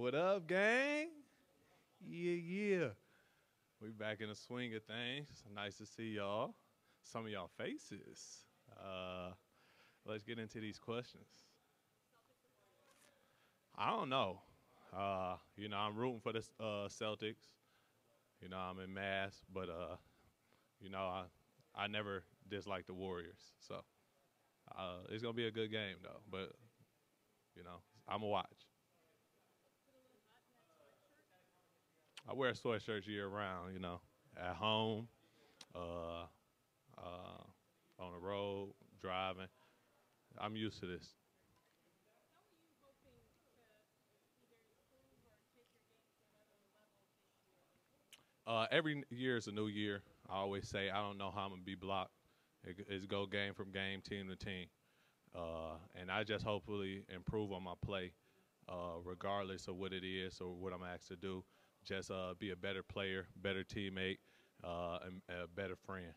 What up, gang? Yeah, yeah. We back in the swing of things. Nice to see y'all. Some of y'all faces. Uh, let's get into these questions. I don't know. Uh, you know, I'm rooting for the uh, Celtics. You know, I'm in Mass, but uh, you know, I I never dislike the Warriors. So uh, it's gonna be a good game though. But you know, I'm gonna watch. I wear sweatshirts year round. You know, at home, uh, uh, on the road, driving. I'm used to this. Uh, every year is a new year. I always say I don't know how I'm gonna be blocked. It, it's go game from game, team to team, uh, and I just hopefully improve on my play, uh, regardless of what it is or what I'm asked to do. Just uh, be a better player, better teammate, uh, and a better friend.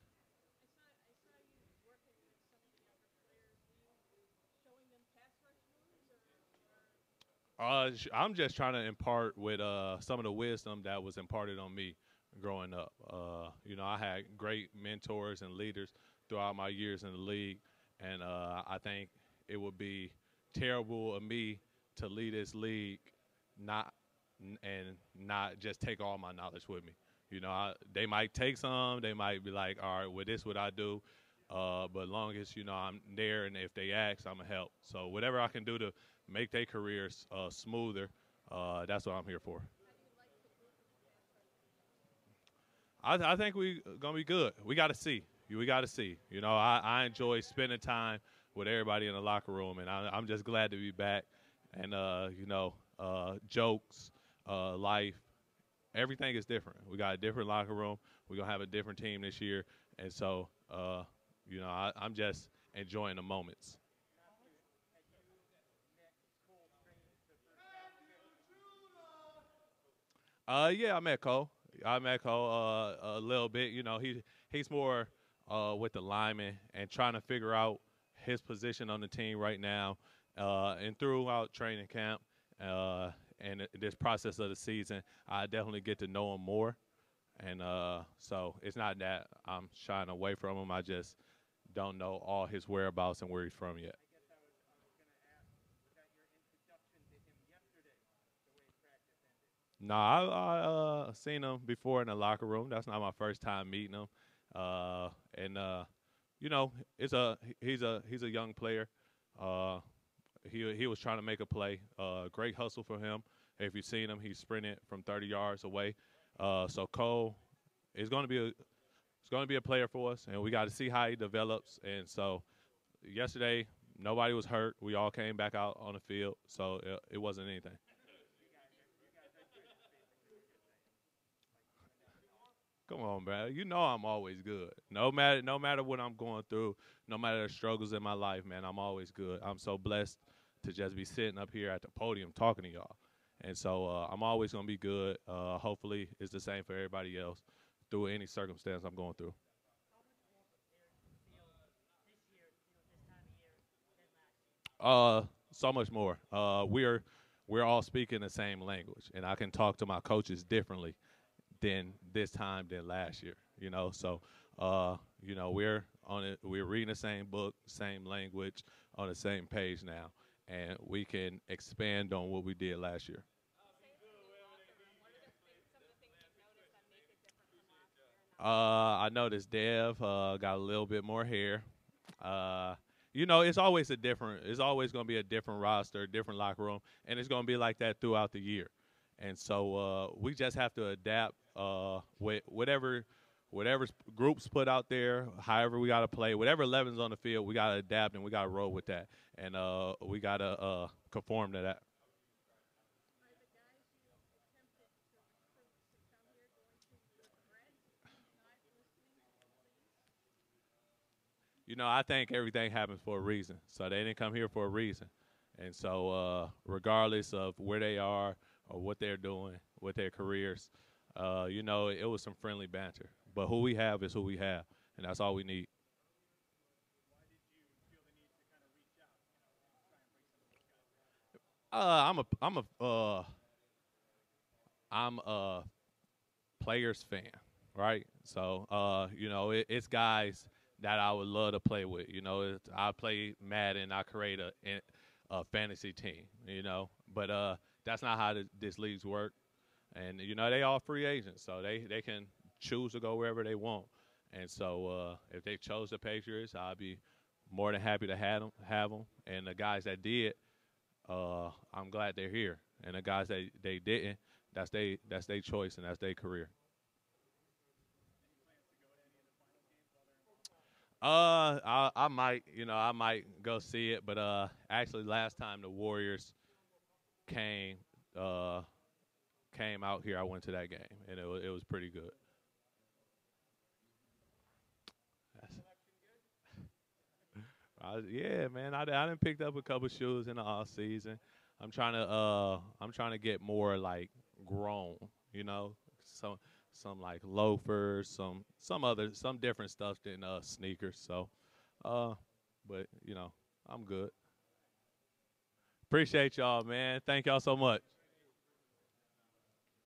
Uh, I'm just trying to impart with uh, some of the wisdom that was imparted on me growing up. Uh, you know, I had great mentors and leaders throughout my years in the league, and uh, I think it would be terrible of me to lead this league not and not just take all my knowledge with me. You know, I, they might take some, they might be like, all right, well, this what I do. Uh, but long as you know I'm there, and if they ask, I'm gonna help. So whatever I can do to make their careers uh, smoother, uh, that's what I'm here for. I, th- I think we're gonna be good. We got to see. We got to see. You know, I, I enjoy spending time with everybody in the locker room, and I, am just glad to be back. And uh, you know, uh, jokes, uh, life, everything is different. We got a different locker room. We're gonna have a different team this year, and so uh, you know, I, I'm just enjoying the moments. Uh, yeah, I met Cole. I met Cole uh, a little bit. You know, he he's more uh, with the linemen and trying to figure out his position on the team right now. Uh, and throughout training camp uh, and this process of the season, I definitely get to know him more. And uh, so it's not that I'm shying away from him. I just don't know all his whereabouts and where he's from yet. No, I, I uh, seen him before in the locker room. That's not my first time meeting him. Uh, and uh, you know, it's a he's a he's a young player. He he was trying to make a play. Uh, great hustle for him. If you've seen him, he sprinted from 30 yards away. Uh, so Cole is going to be a it's going to be a player for us, and we got to see how he develops. And so yesterday, nobody was hurt. We all came back out on the field, so it, it wasn't anything. Come on, bro. You know I'm always good. No matter no matter what I'm going through, no matter the struggles in my life, man, I'm always good. I'm so blessed to just be sitting up here at the podium talking to y'all. And so uh, I'm always gonna be good. Uh, hopefully, it's the same for everybody else through any circumstance I'm going through. Uh, so much more. Uh, we're we're all speaking the same language, and I can talk to my coaches differently than this time than last year. You know, so uh, you know we're on it. We're reading the same book, same language, on the same page now, and we can expand on what we did last year. Uh, I noticed Dev uh, got a little bit more hair. Uh, you know, it's always a different. It's always going to be a different roster, different locker room, and it's going to be like that throughout the year. And so uh, we just have to adapt uh, with whatever whatever groups put out there, however we got to play, whatever 11's on the field, we got to adapt and we got to roll with that. And uh, we got to uh, conform to that. You know, I think everything happens for a reason. So they didn't come here for a reason. And so, uh, regardless of where they are or what they're doing with their careers, uh, you know, it was some friendly banter. But who we have is who we have, and that's all we need. Uh, I'm a I'm a uh, I'm a players fan, right? So uh, you know, it, it's guys that I would love to play with. You know, I play Madden, I create a, a fantasy team. You know, but uh, that's not how the, this leagues work. And you know, they all free agents, so they they can choose to go wherever they want. And so uh, if they chose the Patriots, I'd be more than happy to have them. Have them. And the guys that did, uh, I'm glad they're here. And the guys that they didn't, that's they that's their choice and that's their career. Uh, I, I might, you know, I might go see it, but uh, actually, last time the Warriors came, uh, came out here, I went to that game, and it was it was pretty good. Uh, yeah, man, I, I didn't picked up a couple shoes in the off season. I'm trying to uh, I'm trying to get more like grown, you know, some some like loafers, some some other some different stuff than uh sneakers. So, uh, but you know, I'm good. Appreciate y'all, man. Thank y'all so much.